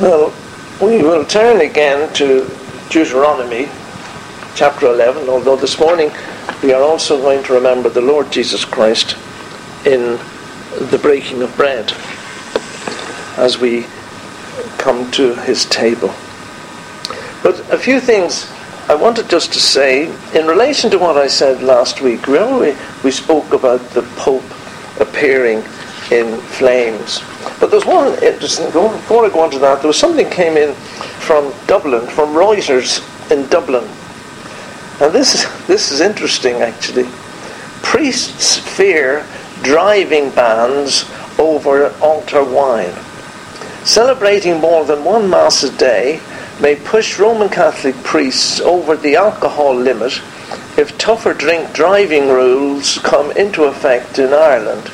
Well, we will turn again to Deuteronomy chapter 11, although this morning we are also going to remember the Lord Jesus Christ in the breaking of bread as we come to his table. But a few things I wanted just to say in relation to what I said last week. Remember, we, we spoke about the Pope appearing in flames. But there's one interesting, before I go on to that, there was something came in from Dublin, from Reuters in Dublin. And this is, this is interesting actually. Priests fear driving bans over altar wine. Celebrating more than one Mass a day may push Roman Catholic priests over the alcohol limit if tougher drink driving rules come into effect in Ireland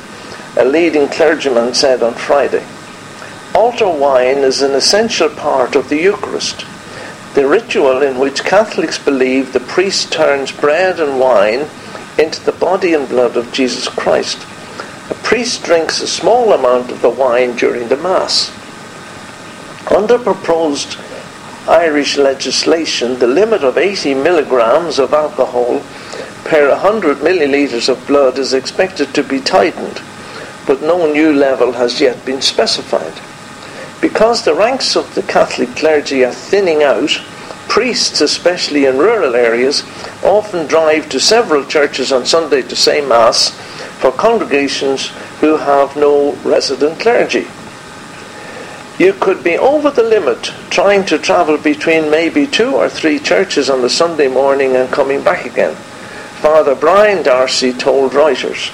a leading clergyman said on Friday. Altar wine is an essential part of the Eucharist, the ritual in which Catholics believe the priest turns bread and wine into the body and blood of Jesus Christ. A priest drinks a small amount of the wine during the Mass. Under proposed Irish legislation, the limit of 80 milligrams of alcohol per 100 millilitres of blood is expected to be tightened but no new level has yet been specified. Because the ranks of the Catholic clergy are thinning out, priests, especially in rural areas, often drive to several churches on Sunday to say Mass for congregations who have no resident clergy. You could be over the limit trying to travel between maybe two or three churches on the Sunday morning and coming back again. Father Brian D'Arcy told Reuters.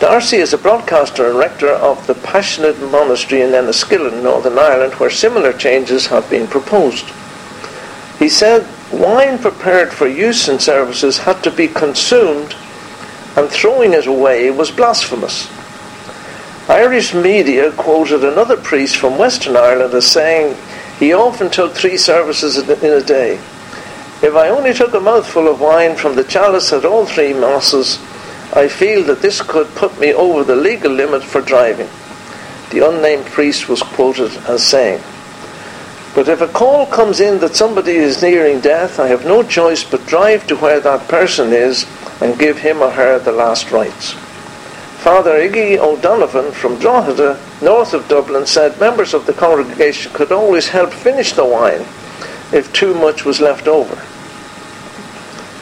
D'Arcy is a broadcaster and rector of the Passionist Monastery in Enniskillen, Northern Ireland, where similar changes have been proposed. He said wine prepared for use in services had to be consumed and throwing it away was blasphemous. Irish media quoted another priest from Western Ireland as saying he often took three services in a day. If I only took a mouthful of wine from the chalice at all three masses, I feel that this could put me over the legal limit for driving. The unnamed priest was quoted as saying, But if a call comes in that somebody is nearing death, I have no choice but drive to where that person is and give him or her the last rites. Father Iggy O'Donovan from Drogheda, north of Dublin, said members of the congregation could always help finish the wine if too much was left over.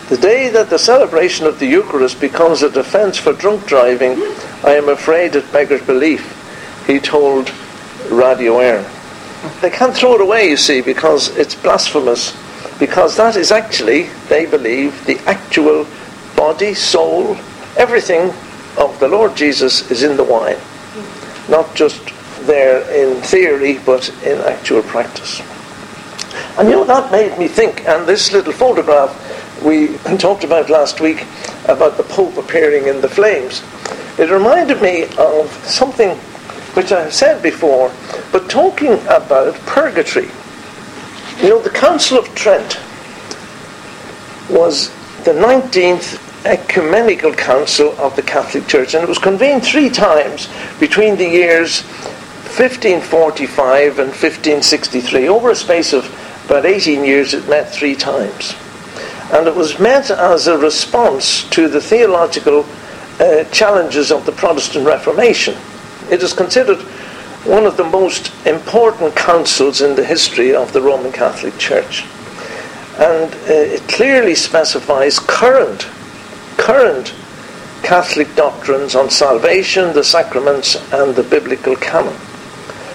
The day that the celebration of the Eucharist becomes a defense for drunk driving, I am afraid it beggars belief, he told Radio Air. They can't throw it away, you see, because it's blasphemous, because that is actually, they believe, the actual body, soul, everything of the Lord Jesus is in the wine. Not just there in theory, but in actual practice. And you know, that made me think, and this little photograph we talked about last week about the Pope appearing in the flames. It reminded me of something which I have said before, but talking about purgatory. You know, the Council of Trent was the 19th ecumenical council of the Catholic Church, and it was convened three times between the years 1545 and 1563. Over a space of about 18 years, it met three times and it was meant as a response to the theological uh, challenges of the Protestant Reformation. It is considered one of the most important councils in the history of the Roman Catholic Church. And uh, it clearly specifies current, current Catholic doctrines on salvation, the sacraments, and the biblical canon.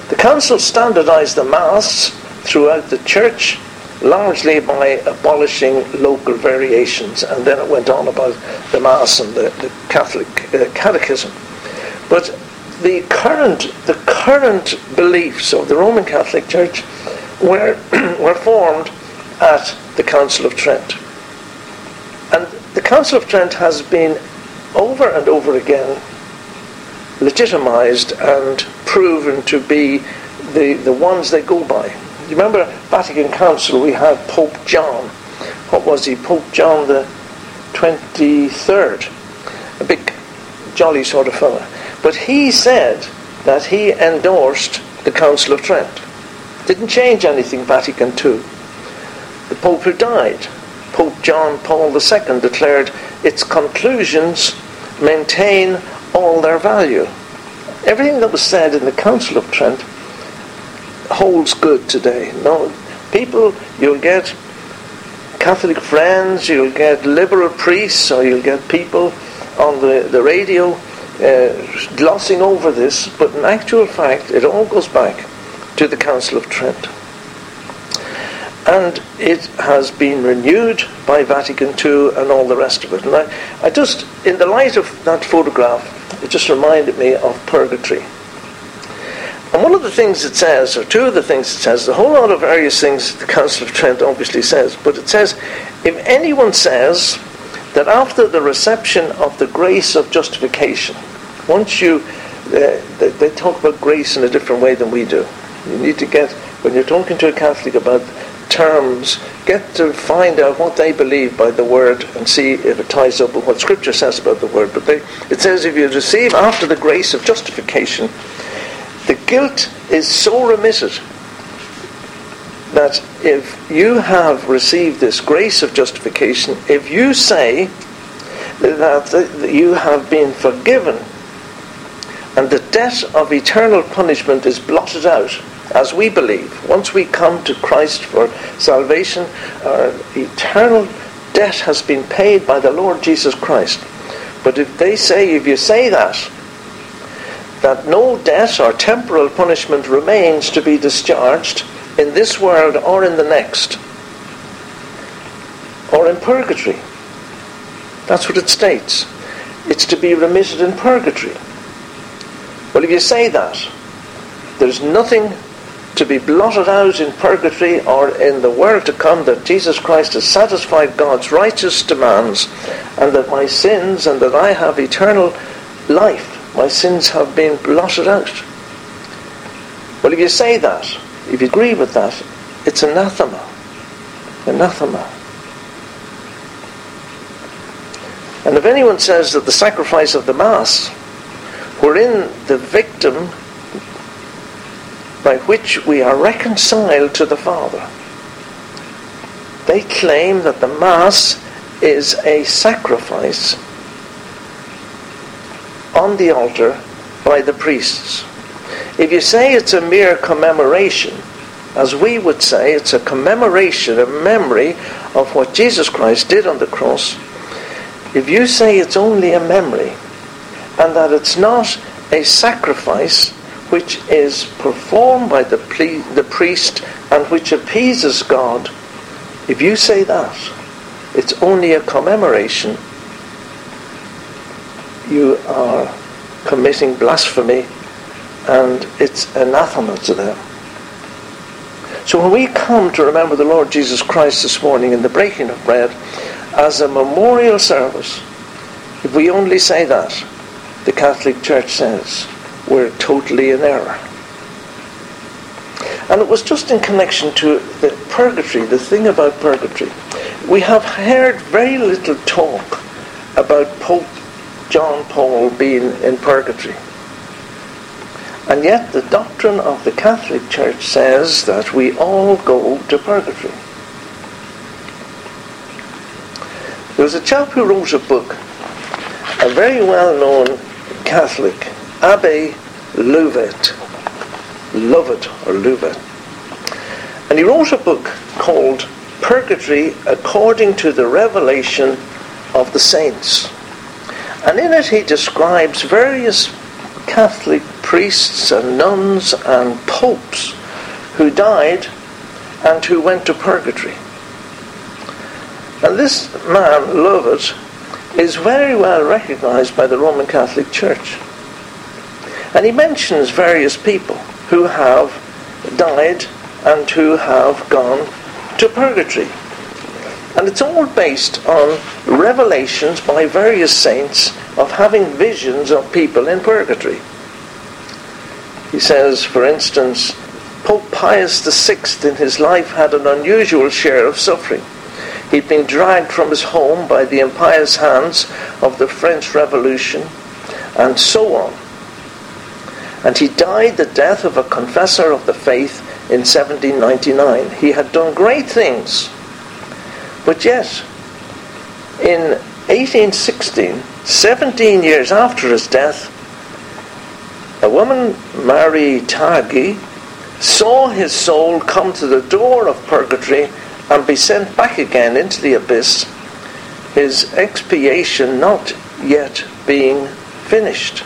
The council standardized the Mass throughout the Church largely by abolishing local variations, and then it went on about the Mass and the, the Catholic uh, Catechism. But the current, the current beliefs of the Roman Catholic Church were, were formed at the Council of Trent. And the Council of Trent has been over and over again legitimized and proven to be the, the ones they go by. You remember Vatican Council, we had Pope John. What was he? Pope John the 23rd. A big, jolly sort of fellow. But he said that he endorsed the Council of Trent. Didn't change anything, Vatican II. The Pope who died, Pope John Paul II, declared its conclusions maintain all their value. Everything that was said in the Council of Trent holds good today. No, people, you'll get Catholic friends, you'll get liberal priests, or you'll get people on the, the radio uh, glossing over this, but in actual fact, it all goes back to the Council of Trent. And it has been renewed by Vatican II and all the rest of it. And I, I just, in the light of that photograph, it just reminded me of purgatory. And one of the things it says, or two of the things it says, a whole lot of various things the Council of Trent obviously says, but it says, if anyone says that after the reception of the grace of justification, once you, uh, they, they talk about grace in a different way than we do. You need to get, when you're talking to a Catholic about terms, get to find out what they believe by the word and see if it ties up with what Scripture says about the word. But they, it says if you receive after the grace of justification, the guilt is so remitted that if you have received this grace of justification, if you say that you have been forgiven and the debt of eternal punishment is blotted out, as we believe, once we come to Christ for salvation, our eternal debt has been paid by the Lord Jesus Christ. But if they say, if you say that, that no debt or temporal punishment remains to be discharged in this world or in the next, or in purgatory. That's what it states. It's to be remitted in purgatory. Well, if you say that, there's nothing to be blotted out in purgatory or in the world to come that Jesus Christ has satisfied God's righteous demands and that my sins and that I have eternal life my sins have been blotted out. Well, if you say that, if you agree with that, it's anathema. Anathema. And if anyone says that the sacrifice of the Mass, wherein the victim by which we are reconciled to the Father, they claim that the Mass is a sacrifice on the altar by the priests. If you say it's a mere commemoration, as we would say, it's a commemoration, a memory of what Jesus Christ did on the cross. If you say it's only a memory and that it's not a sacrifice which is performed by the, the priest and which appeases God, if you say that, it's only a commemoration you are committing blasphemy and it's anathema to them. So when we come to remember the Lord Jesus Christ this morning in the breaking of bread as a memorial service, if we only say that, the Catholic Church says we're totally in error. And it was just in connection to the purgatory, the thing about purgatory. We have heard very little talk about Pope John Paul being in purgatory. And yet the doctrine of the Catholic Church says that we all go to purgatory. There was a chap who wrote a book, a very well-known Catholic, Abbe Louvet, Lovett or Louvet. And he wrote a book called Purgatory According to the Revelation of the Saints. And in it he describes various Catholic priests and nuns and popes who died and who went to purgatory. And this man, Lovett, is very well recognized by the Roman Catholic Church. And he mentions various people who have died and who have gone to purgatory. And it's all based on revelations by various saints of having visions of people in purgatory. He says, for instance, Pope Pius VI in his life had an unusual share of suffering. He'd been dragged from his home by the impious hands of the French Revolution, and so on. And he died the death of a confessor of the faith in 1799. He had done great things. But yes, in 1816, 17 years after his death, a woman, Mary Taigi, saw his soul come to the door of purgatory and be sent back again into the abyss, his expiation not yet being finished.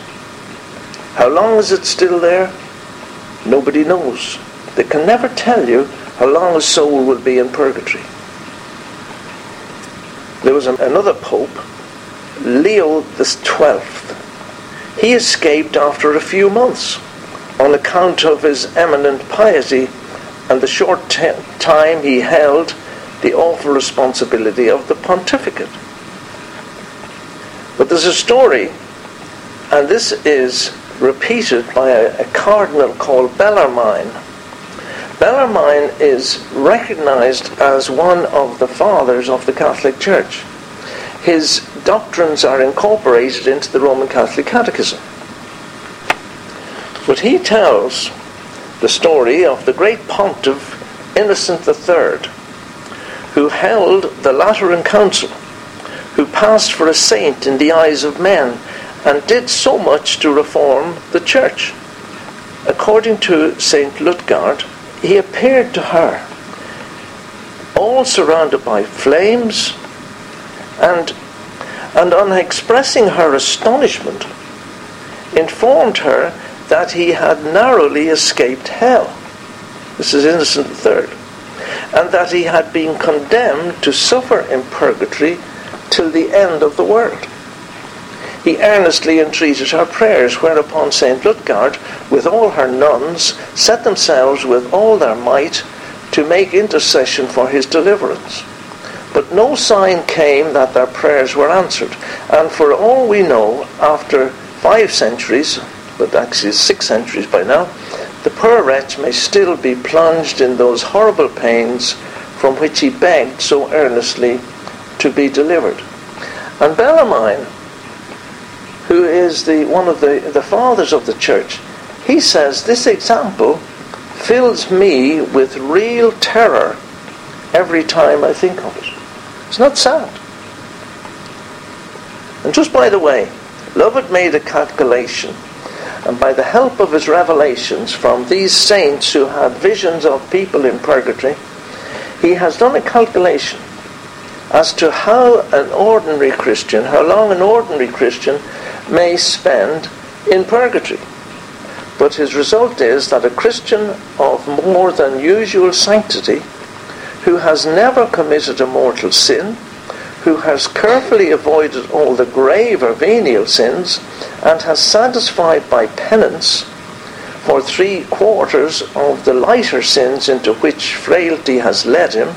How long is it still there? Nobody knows. They can never tell you how long a soul will be in purgatory. There was another pope, Leo XII. He escaped after a few months on account of his eminent piety and the short t- time he held the awful responsibility of the pontificate. But there's a story, and this is repeated by a, a cardinal called Bellarmine. Bellarmine is recognized as one of the fathers of the Catholic Church. His doctrines are incorporated into the Roman Catholic Catechism. But he tells the story of the great pontiff Innocent III, who held the Lateran Council, who passed for a saint in the eyes of men and did so much to reform the church. According to St. Lutgard, he appeared to her all surrounded by flames and, and on expressing her astonishment, informed her that he had narrowly escaped hell. This is Innocent III. And that he had been condemned to suffer in purgatory till the end of the world. He earnestly entreated her prayers, whereupon St. Lutgard, with all her nuns, set themselves with all their might to make intercession for his deliverance. But no sign came that their prayers were answered, and for all we know, after five centuries, but actually six centuries by now, the poor wretch may still be plunged in those horrible pains from which he begged so earnestly to be delivered. And Bellarmine, who is the, one of the, the fathers of the church, he says this example fills me with real terror every time I think of it. It's not sad. And just by the way, Lovett made a calculation and by the help of his revelations from these saints who had visions of people in purgatory, he has done a calculation as to how an ordinary Christian, how long an ordinary Christian may spend in purgatory. But his result is that a Christian of more than usual sanctity, who has never committed a mortal sin, who has carefully avoided all the grave or venial sins, and has satisfied by penance for three quarters of the lighter sins into which frailty has led him,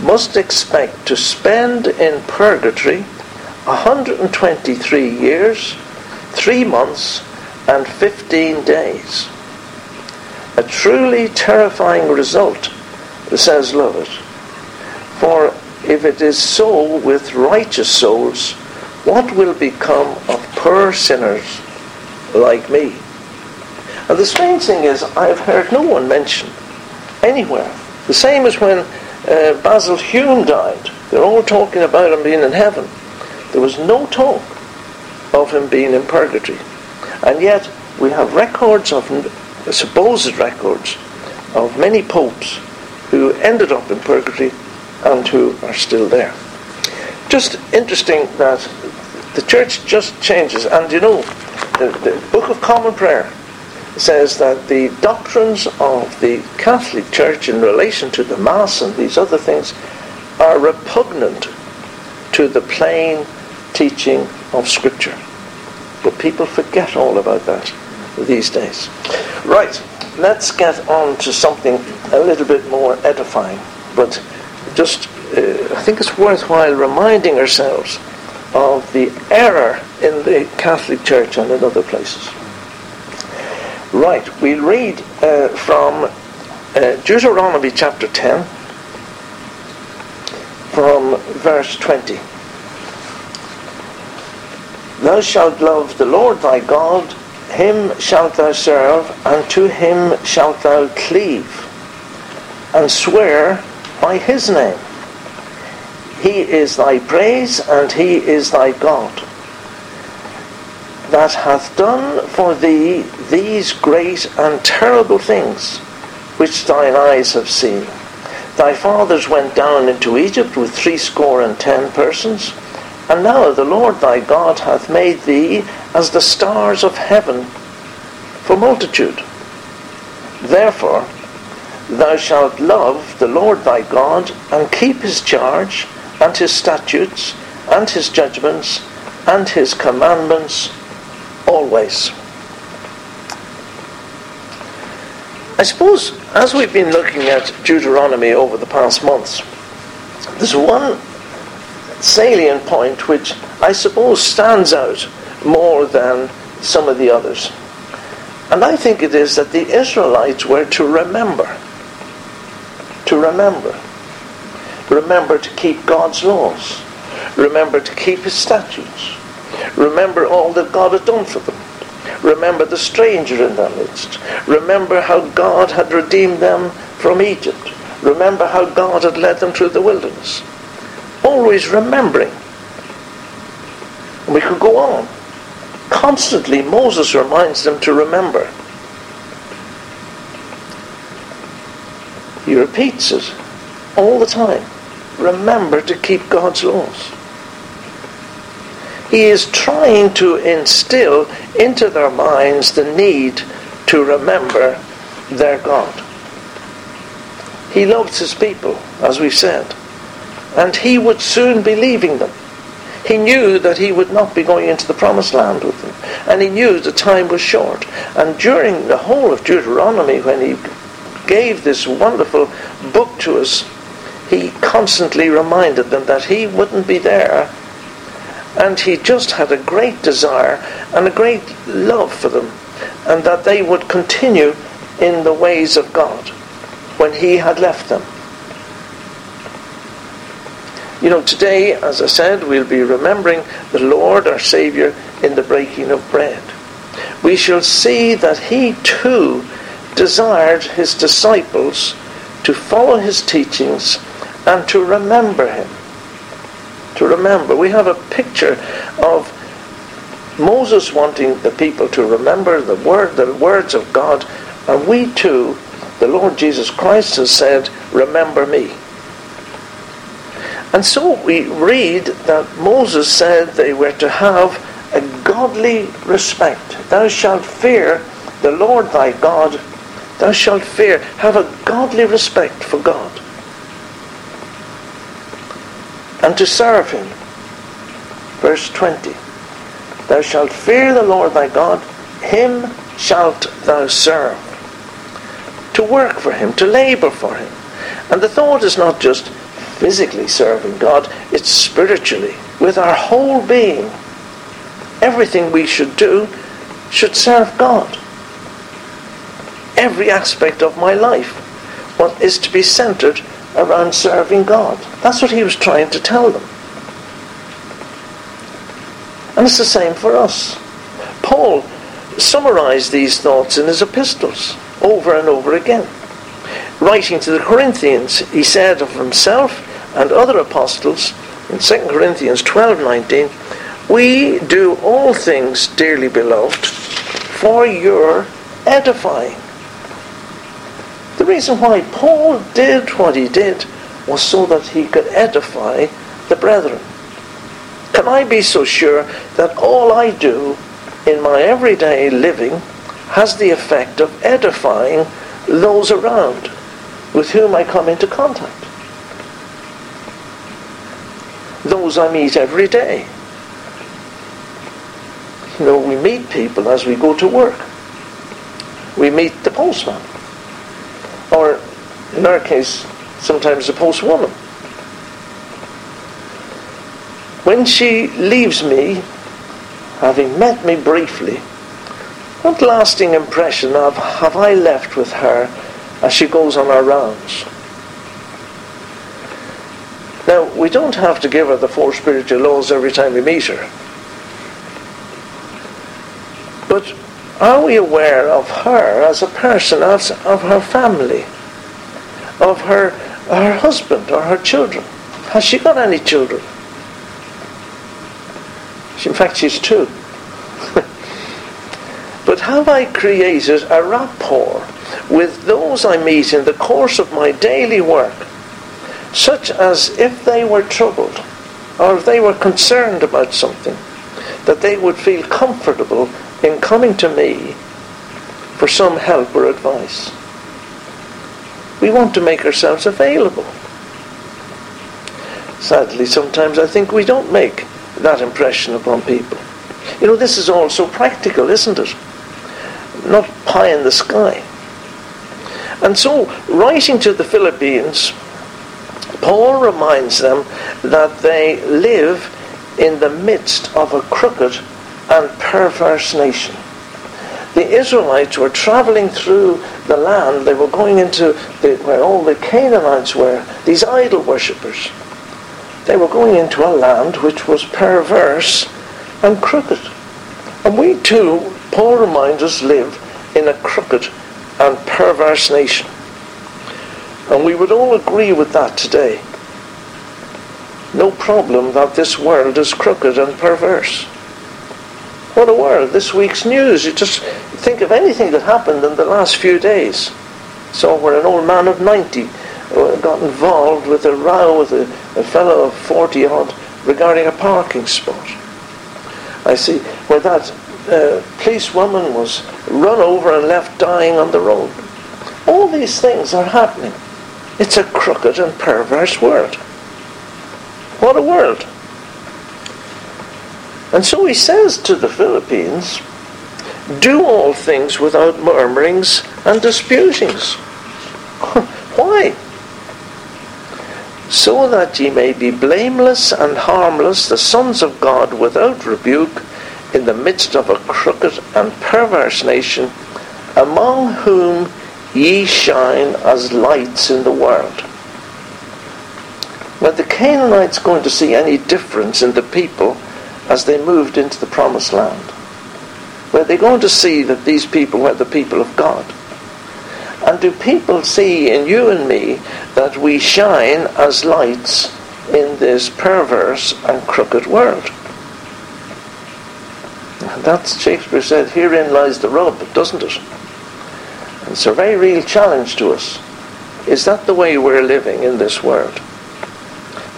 must expect to spend in purgatory 123 years, 3 months, and 15 days. A truly terrifying result, says Lovett. For if it is so with righteous souls, what will become of poor sinners like me? And the strange thing is, I've heard no one mention anywhere. The same as when uh, Basil Hume died. They're all talking about him being in heaven. There was no talk of him being in purgatory. And yet, we have records of, supposed records, of many popes who ended up in purgatory and who are still there. Just interesting that the church just changes. And you know, the, the Book of Common Prayer says that the doctrines of the Catholic Church in relation to the Mass and these other things are repugnant to the plain teaching of Scripture. But people forget all about that these days. Right, let's get on to something a little bit more edifying. But just, uh, I think it's worthwhile reminding ourselves of the error in the Catholic Church and in other places. Right, we'll read uh, from uh, Deuteronomy chapter 10, from verse 20. Thou shalt love the Lord thy God, him shalt thou serve, and to him shalt thou cleave. and swear by his name. He is thy praise, and he is thy God, that hath done for thee these great and terrible things which thine eyes have seen. Thy fathers went down into Egypt with threescore and ten persons, and now the Lord thy God hath made thee as the stars of heaven for multitude. Therefore, thou shalt love the Lord thy God, and keep his charge, and his statutes, and his judgments, and his commandments always. I suppose as we've been looking at Deuteronomy over the past months, there's one salient point which I suppose stands out more than some of the others. And I think it is that the Israelites were to remember. To remember. Remember to keep God's laws. Remember to keep his statutes. Remember all that God had done for them. Remember the stranger in their midst. Remember how God had redeemed them from Egypt. Remember how God had led them through the wilderness. Always remembering. And we could go on. Constantly, Moses reminds them to remember. He repeats it all the time. Remember to keep God's laws. He is trying to instill into their minds the need to remember their God. He loves his people, as we've said, and he would soon be leaving them. He knew that he would not be going into the promised land with them, and he knew the time was short. And during the whole of Deuteronomy, when he gave this wonderful book to us, he constantly reminded them that he wouldn't be there and he just had a great desire and a great love for them, and that they would continue in the ways of God when he had left them. You know, today, as I said, we'll be remembering the Lord our Saviour in the breaking of bread. We shall see that he too desired his disciples to follow his teachings and to remember him to remember. We have a picture of Moses wanting the people to remember the word, the words of God, and we too, the Lord Jesus Christ has said, "Remember me." And so we read that Moses said they were to have a godly respect. Thou shalt fear the Lord thy God. Thou shalt fear, have a godly respect for God and to serve him. Verse 20 Thou shalt fear the Lord thy God, him shalt thou serve. To work for him, to labour for him. And the thought is not just physically serving God, it's spiritually, with our whole being. Everything we should do should serve God. Every aspect of my life what is to be centered around serving God. That's what he was trying to tell them. And it's the same for us. Paul summarized these thoughts in his epistles over and over again. Writing to the Corinthians, he said of himself and other apostles in 2 Corinthians 12:19, "We do all things, dearly beloved, for your edifying." The reason why Paul did what he did was so that he could edify the brethren. Can I be so sure that all I do in my everyday living has the effect of edifying those around with whom I come into contact? Those I meet every day. You know, we meet people as we go to work. We meet the postman or in our case, sometimes the postwoman. When she leaves me, having met me briefly, what lasting impression of have I left with her as she goes on her rounds? Now, we don't have to give her the four spiritual laws every time we meet her. But are we aware of her as a person, as of her family? of her, her husband or her children. Has she got any children? In fact, she's two. but have I created a rapport with those I meet in the course of my daily work, such as if they were troubled or if they were concerned about something, that they would feel comfortable in coming to me for some help or advice. We want to make ourselves available. Sadly, sometimes I think we don't make that impression upon people. You know, this is all so practical, isn't it? Not pie in the sky. And so, writing to the Philippians, Paul reminds them that they live in the midst of a crooked and perverse nation. The Israelites were traveling through the land, they were going into the, where all the Canaanites were, these idol worshippers. They were going into a land which was perverse and crooked. And we too, Paul reminds us, live in a crooked and perverse nation. And we would all agree with that today. No problem that this world is crooked and perverse. What a world. This week's news. You just think of anything that happened in the last few days. So where an old man of 90 uh, got involved with a row with a, a fellow of 40 odd regarding a parking spot. I see where that uh, policewoman was run over and left dying on the road. All these things are happening. It's a crooked and perverse world. What a world. And so he says to the Philippians, do all things without murmurings and disputings. Why? So that ye may be blameless and harmless, the sons of God without rebuke, in the midst of a crooked and perverse nation, among whom ye shine as lights in the world. Were the Canaanites going to see any difference in the people as they moved into the promised land? Were they going to see that these people were the people of God? And do people see in you and me that we shine as lights in this perverse and crooked world? That's Shakespeare said, herein lies the rub, doesn't it? It's a very real challenge to us. Is that the way we're living in this world?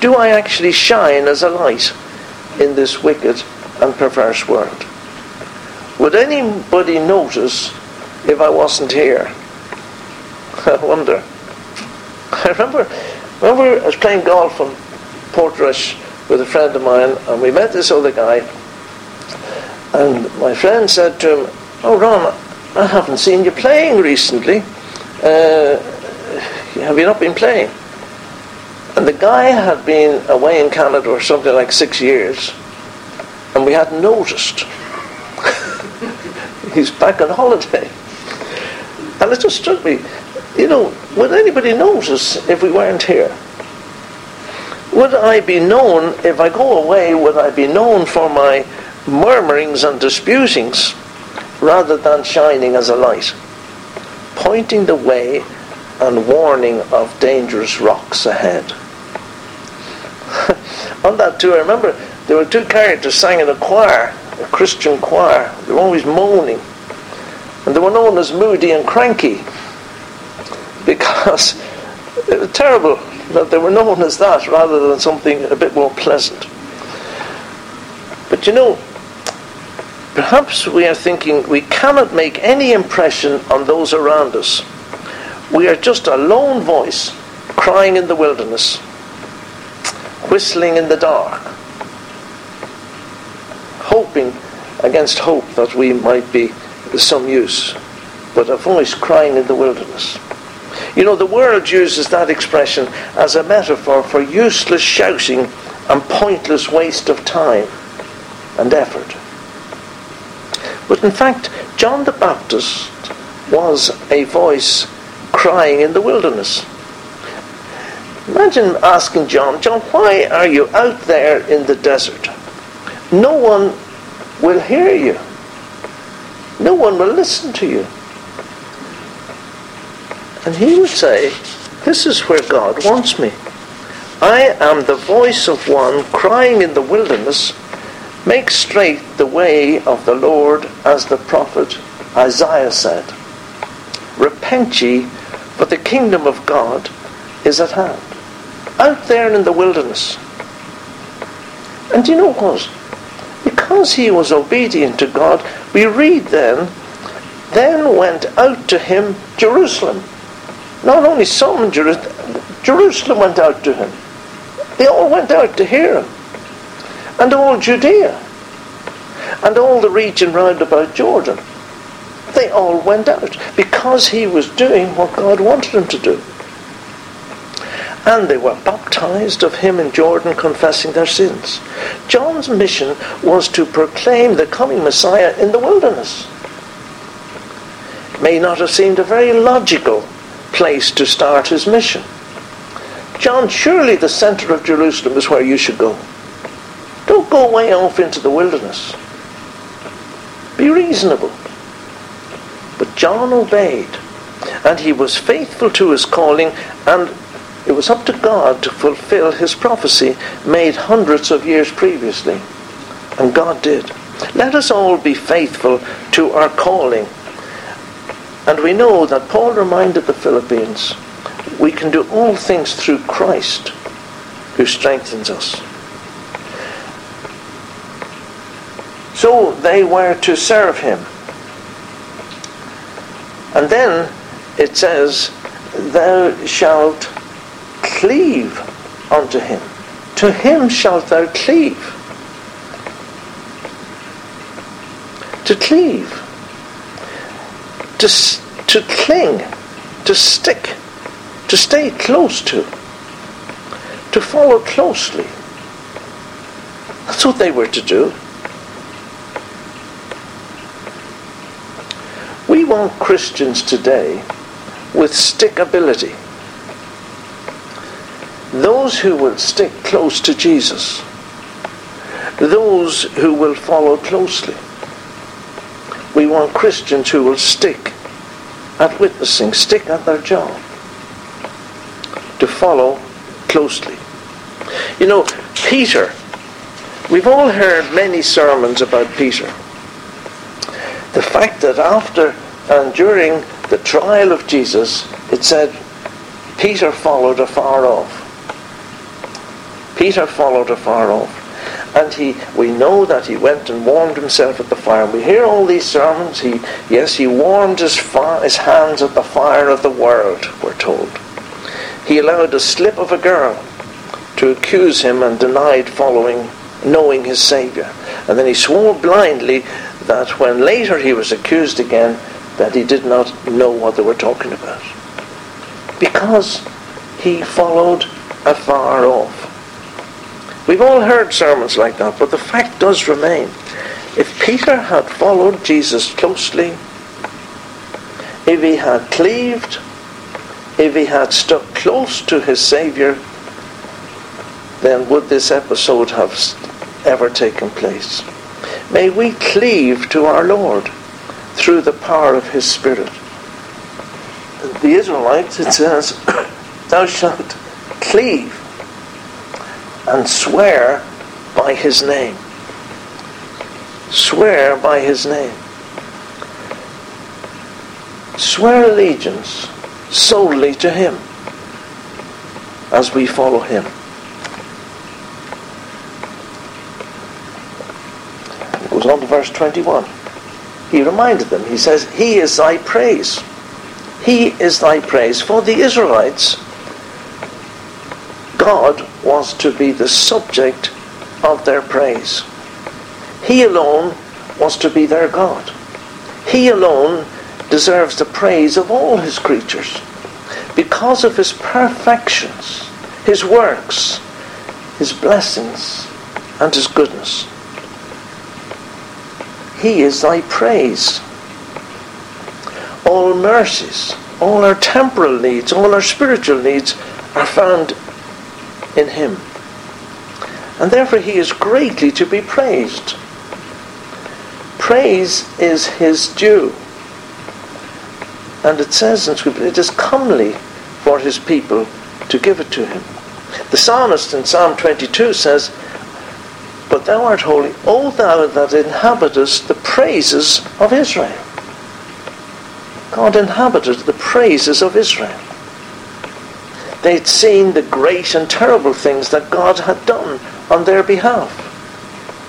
Do I actually shine as a light in this wicked and perverse world? Would anybody notice if I wasn't here? I wonder. I remember, remember I was playing golf on Portrush with a friend of mine, and we met this other guy. And my friend said to him, "Oh, Ron, I haven't seen you playing recently. Uh, have you not been playing?" And the guy had been away in Canada for something like six years, and we hadn't noticed. He's back on holiday. And it just struck me, you know, would anybody notice if we weren't here? Would I be known, if I go away, would I be known for my murmurings and disputings rather than shining as a light, pointing the way and warning of dangerous rocks ahead? On that too, I remember there were two characters sang in a choir, a Christian choir. They were always moaning. And they were known as Moody and Cranky because it was terrible that they were known as that rather than something a bit more pleasant. But you know, perhaps we are thinking we cannot make any impression on those around us. We are just a lone voice crying in the wilderness, whistling in the dark, hoping against hope that we might be some use, but a voice crying in the wilderness. You know, the world uses that expression as a metaphor for useless shouting and pointless waste of time and effort. But in fact, John the Baptist was a voice crying in the wilderness. Imagine asking John, John, why are you out there in the desert? No one will hear you. No one will listen to you. And he would say, This is where God wants me. I am the voice of one crying in the wilderness, make straight the way of the Lord, as the prophet Isaiah said. Repent ye, for the kingdom of God is at hand. Out there in the wilderness. And you know what? Because he was obedient to God, we read then, then went out to him Jerusalem. Not only some Jerusalem, Jerusalem went out to him. They all went out to hear him. And all Judea. And all the region round about Jordan. They all went out because he was doing what God wanted him to do. And they were baptized of him in Jordan, confessing their sins. John's mission was to proclaim the coming Messiah in the wilderness. It may not have seemed a very logical place to start his mission. John, surely the center of Jerusalem is where you should go. Don't go way off into the wilderness. Be reasonable. But John obeyed, and he was faithful to his calling, and it was up to God to fulfill his prophecy made hundreds of years previously. And God did. Let us all be faithful to our calling. And we know that Paul reminded the Philippians we can do all things through Christ who strengthens us. So they were to serve him. And then it says, Thou shalt cleave unto him. To him shalt thou cleave. To cleave. To, to cling. To stick to stay close to, to follow closely. That's what they were to do. Want Christians today with stickability. Those who will stick close to Jesus. Those who will follow closely. We want Christians who will stick at witnessing, stick at their job to follow closely. You know, Peter, we've all heard many sermons about Peter. The fact that after and during the trial of Jesus, it said Peter followed afar off. Peter followed afar off. And he, we know that he went and warmed himself at the fire. We hear all these sermons. He, yes, he warmed his, fire, his hands at the fire of the world, we're told he allowed a slip of a girl to accuse him and denied following, knowing his Saviour. And then he swore blindly that when later he was accused again, that he did not know what they were talking about. Because he followed afar off. We've all heard sermons like that, but the fact does remain. If Peter had followed Jesus closely, if he had cleaved if he had stuck close to his Saviour, then would this episode have ever taken place? May we cleave to our Lord through the power of his Spirit. The Israelites, it says, Thou shalt cleave and swear by his name. Swear by his name. Swear allegiance solely to Him as we follow Him. It goes on to verse 21. He reminded them, he says, He is thy praise. He is thy praise. For the Israelites, God was to be the subject of their praise. He alone was to be their God. He alone deserves the praise of all his creatures because of his perfections, his works, his blessings, and his goodness. He is thy praise. All mercies, all our temporal needs, all our spiritual needs are found in him. And therefore he is greatly to be praised. Praise is his due. And it says in Scripture, it is comely for his people to give it to him. The psalmist in Psalm 22 says, But thou art holy, O thou that inhabitest the praises of Israel. God inhabited the praises of Israel. They'd seen the great and terrible things that God had done on their behalf.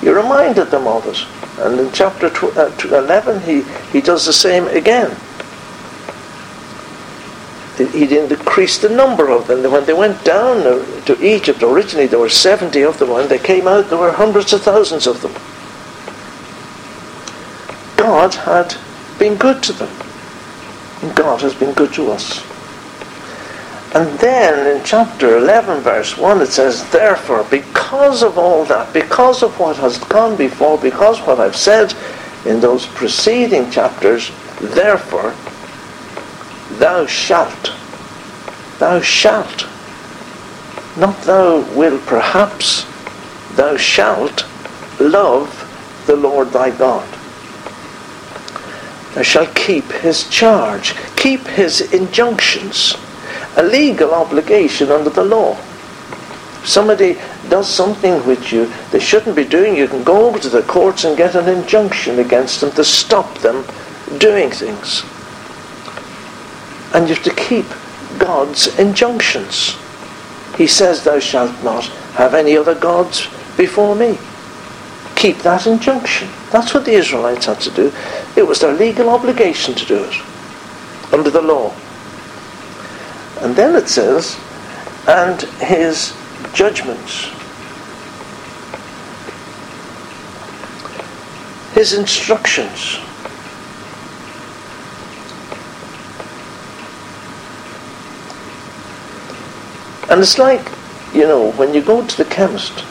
He reminded them of it. And in chapter uh, 11, he, he does the same again. He didn't increase the number of them. When they went down uh, to Egypt, originally there were 70 of them. When they came out, there were hundreds of thousands of them. God had been good to them. And God has been good to us. And then in chapter 11, verse 1, it says, Therefore, because of all that, because of what has gone before, because what I've said in those preceding chapters, therefore, thou shalt, thou shalt, not thou will perhaps, thou shalt love the Lord thy God. Thou shalt keep his charge, keep his injunctions a legal obligation under the law. Somebody does something which you they shouldn't be doing, you can go to the courts and get an injunction against them to stop them doing things. And you have to keep God's injunctions. He says, Thou shalt not have any other gods before me. Keep that injunction. That's what the Israelites had to do. It was their legal obligation to do it under the law. And then it says, and his judgments. His instructions. And it's like, you know, when you go to the chemist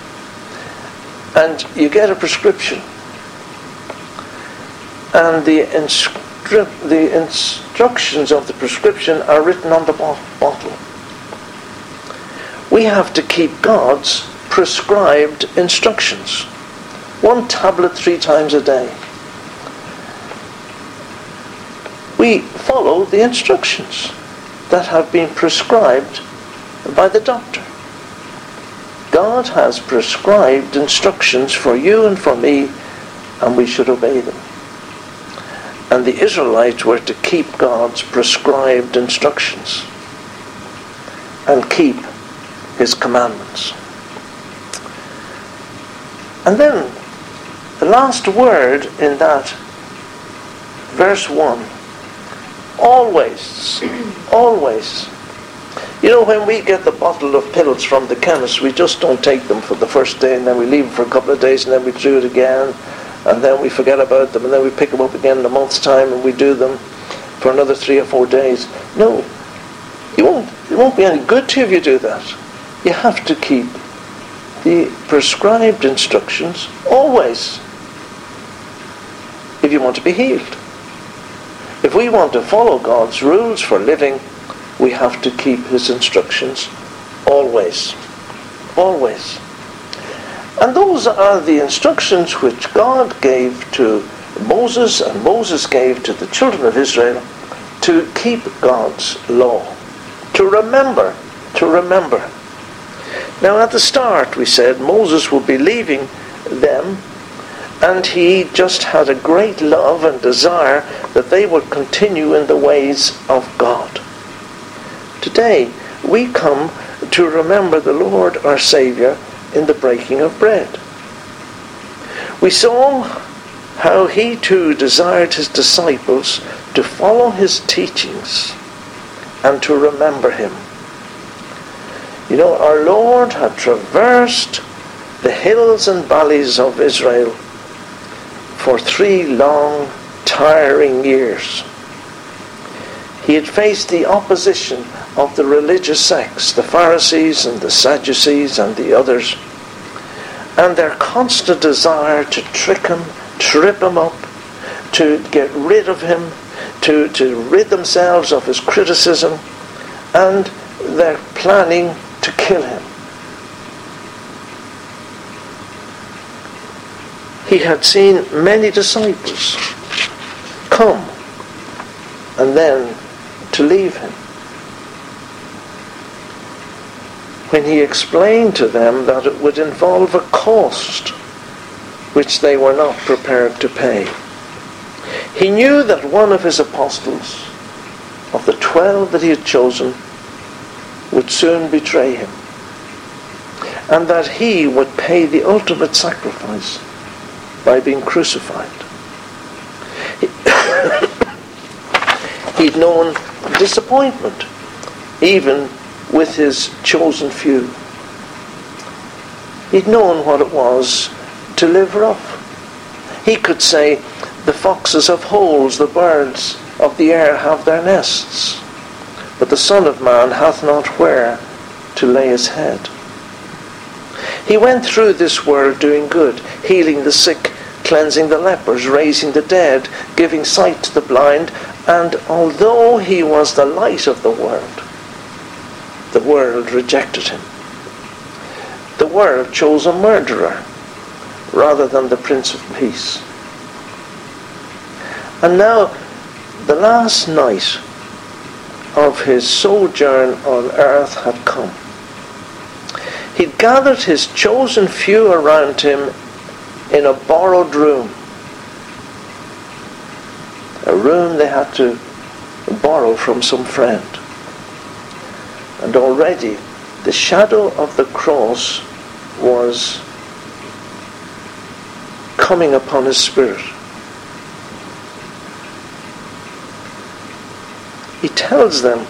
and you get a prescription and the inscription the instructions of the prescription are written on the bottle. We have to keep God's prescribed instructions. One tablet three times a day. We follow the instructions that have been prescribed by the doctor. God has prescribed instructions for you and for me, and we should obey them and the Israelites were to keep God's prescribed instructions and keep his commandments. And then the last word in that verse 1 always, always. You know, when we get the bottle of pills from the chemist, we just don't take them for the first day and then we leave them for a couple of days and then we do it again and then we forget about them, and then we pick them up again in a month's time, and we do them for another three or four days. No, it won't. It won't be any good to you if you do that. You have to keep the prescribed instructions always if you want to be healed. If we want to follow God's rules for living, we have to keep His instructions always. Always. And those are the instructions which God gave to Moses and Moses gave to the children of Israel to keep God's law. To remember, to remember. Now at the start we said Moses would be leaving them and he just had a great love and desire that they would continue in the ways of God. Today we come to remember the Lord our Saviour in the breaking of bread. We saw how he too desired his disciples to follow his teachings and to remember him. You know, our Lord had traversed the hills and valleys of Israel for three long, tiring years. He had faced the opposition of the religious sects, the Pharisees and the Sadducees and the others, and their constant desire to trick him, trip him up, to get rid of him, to, to rid themselves of his criticism, and they're planning to kill him. He had seen many disciples come and then to leave him. when he explained to them that it would involve a cost which they were not prepared to pay. He knew that one of his apostles, of the twelve that he had chosen, would soon betray him, and that he would pay the ultimate sacrifice by being crucified. He'd known disappointment, even with his chosen few. He'd known what it was to live rough. He could say, The foxes have holes, the birds of the air have their nests, but the Son of Man hath not where to lay his head. He went through this world doing good, healing the sick, cleansing the lepers, raising the dead, giving sight to the blind, and although he was the light of the world, the world rejected him. The world chose a murderer rather than the Prince of Peace. And now, the last night of his sojourn on earth had come. He'd gathered his chosen few around him in a borrowed room. A room they had to borrow from some friend. And already the shadow of the cross was coming upon his spirit. He tells them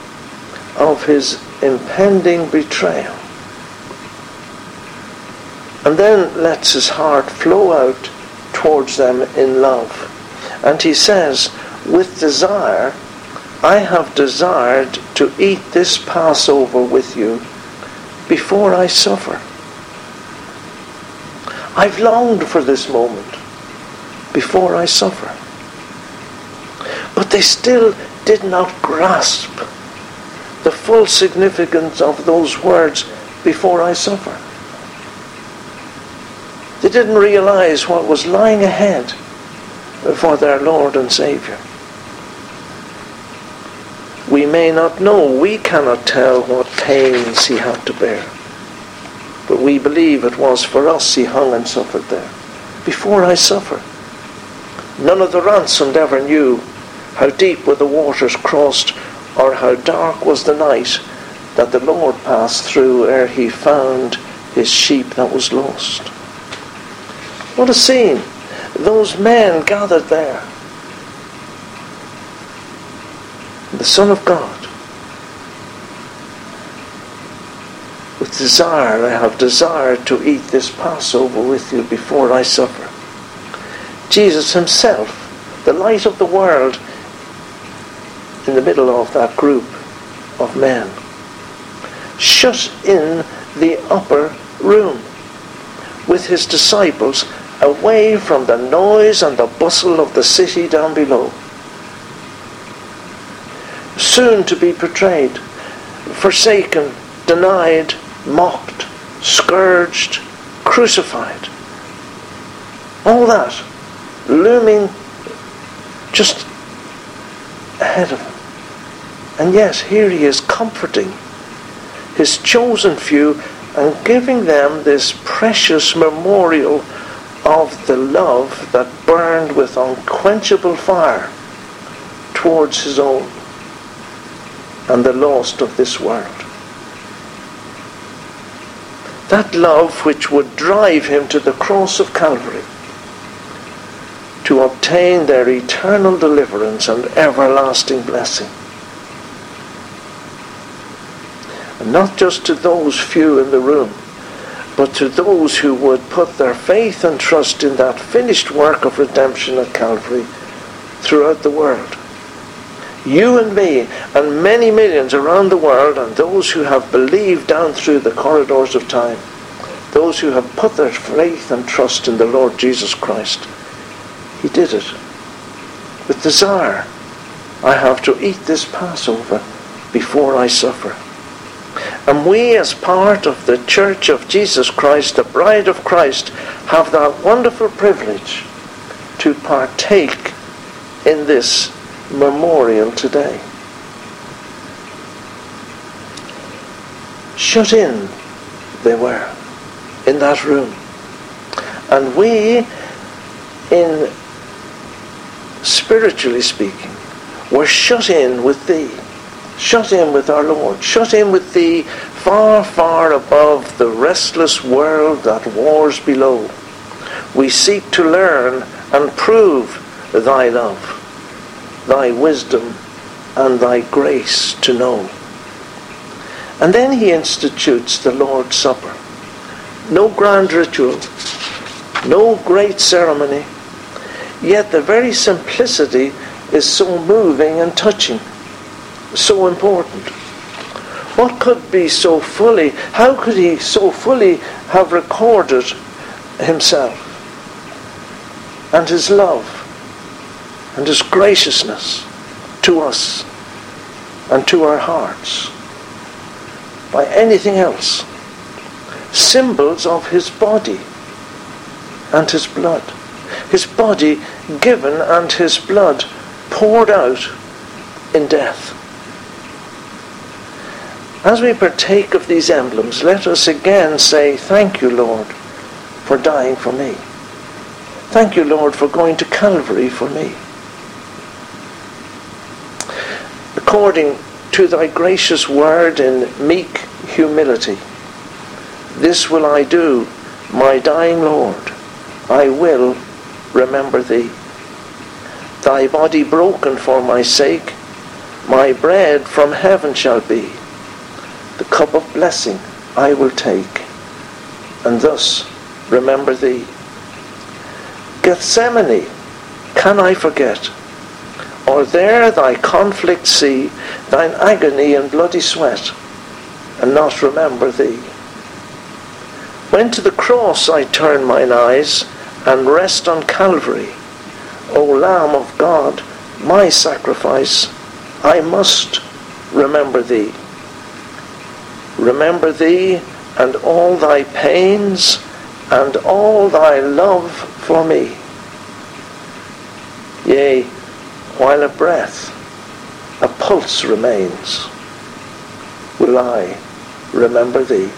of his impending betrayal and then lets his heart flow out towards them in love. And he says, with desire, I have desired to eat this Passover with you before I suffer. I've longed for this moment before I suffer. But they still did not grasp the full significance of those words before I suffer. They didn't realize what was lying ahead for their Lord and Savior. We may not know, we cannot tell what pains he had to bear. But we believe it was for us he hung and suffered there. Before I suffer. None of the ransomed ever knew how deep were the waters crossed or how dark was the night that the Lord passed through ere he found his sheep that was lost. What a scene. Those men gathered there. The Son of God. With desire, I have desired to eat this Passover with you before I suffer. Jesus himself, the light of the world, in the middle of that group of men. Shut in the upper room with his disciples away from the noise and the bustle of the city down below. Soon to be betrayed, forsaken, denied, mocked, scourged, crucified. All that looming just ahead of him. And yet, here he is comforting his chosen few and giving them this precious memorial of the love that burned with unquenchable fire towards his own and the lost of this world. That love which would drive him to the cross of Calvary to obtain their eternal deliverance and everlasting blessing. And not just to those few in the room, but to those who would put their faith and trust in that finished work of redemption at Calvary throughout the world. You and me, and many millions around the world, and those who have believed down through the corridors of time, those who have put their faith and trust in the Lord Jesus Christ. He did it with desire. I have to eat this Passover before I suffer. And we, as part of the Church of Jesus Christ, the bride of Christ, have that wonderful privilege to partake in this memorial today. Shut in they were in that room. And we, in spiritually speaking, were shut in with thee, shut in with our Lord, shut in with thee far, far above the restless world that wars below. We seek to learn and prove thy love, thy wisdom, and thy grace to know. And then he institutes the Lord's Supper. No grand ritual, no great ceremony, yet the very simplicity is so moving and touching, so important. What could be so fully, how could he so fully have recorded himself and his love and his graciousness to us and to our hearts by anything else? Symbols of his body and his blood. His body given and his blood poured out in death. As we partake of these emblems, let us again say, Thank you, Lord, for dying for me. Thank you, Lord, for going to Calvary for me. According to thy gracious word in meek humility, this will I do, my dying Lord. I will remember thee. Thy body broken for my sake, my bread from heaven shall be. The cup of blessing I will take, and thus remember thee. Gethsemane, can I forget? Or there thy conflict see, thine agony and bloody sweat, and not remember thee. When to the cross I turn mine eyes, and rest on Calvary, O Lamb of God, my sacrifice, I must remember thee. Remember thee and all thy pains and all thy love for me. Yea, while a breath, a pulse remains, will I remember thee.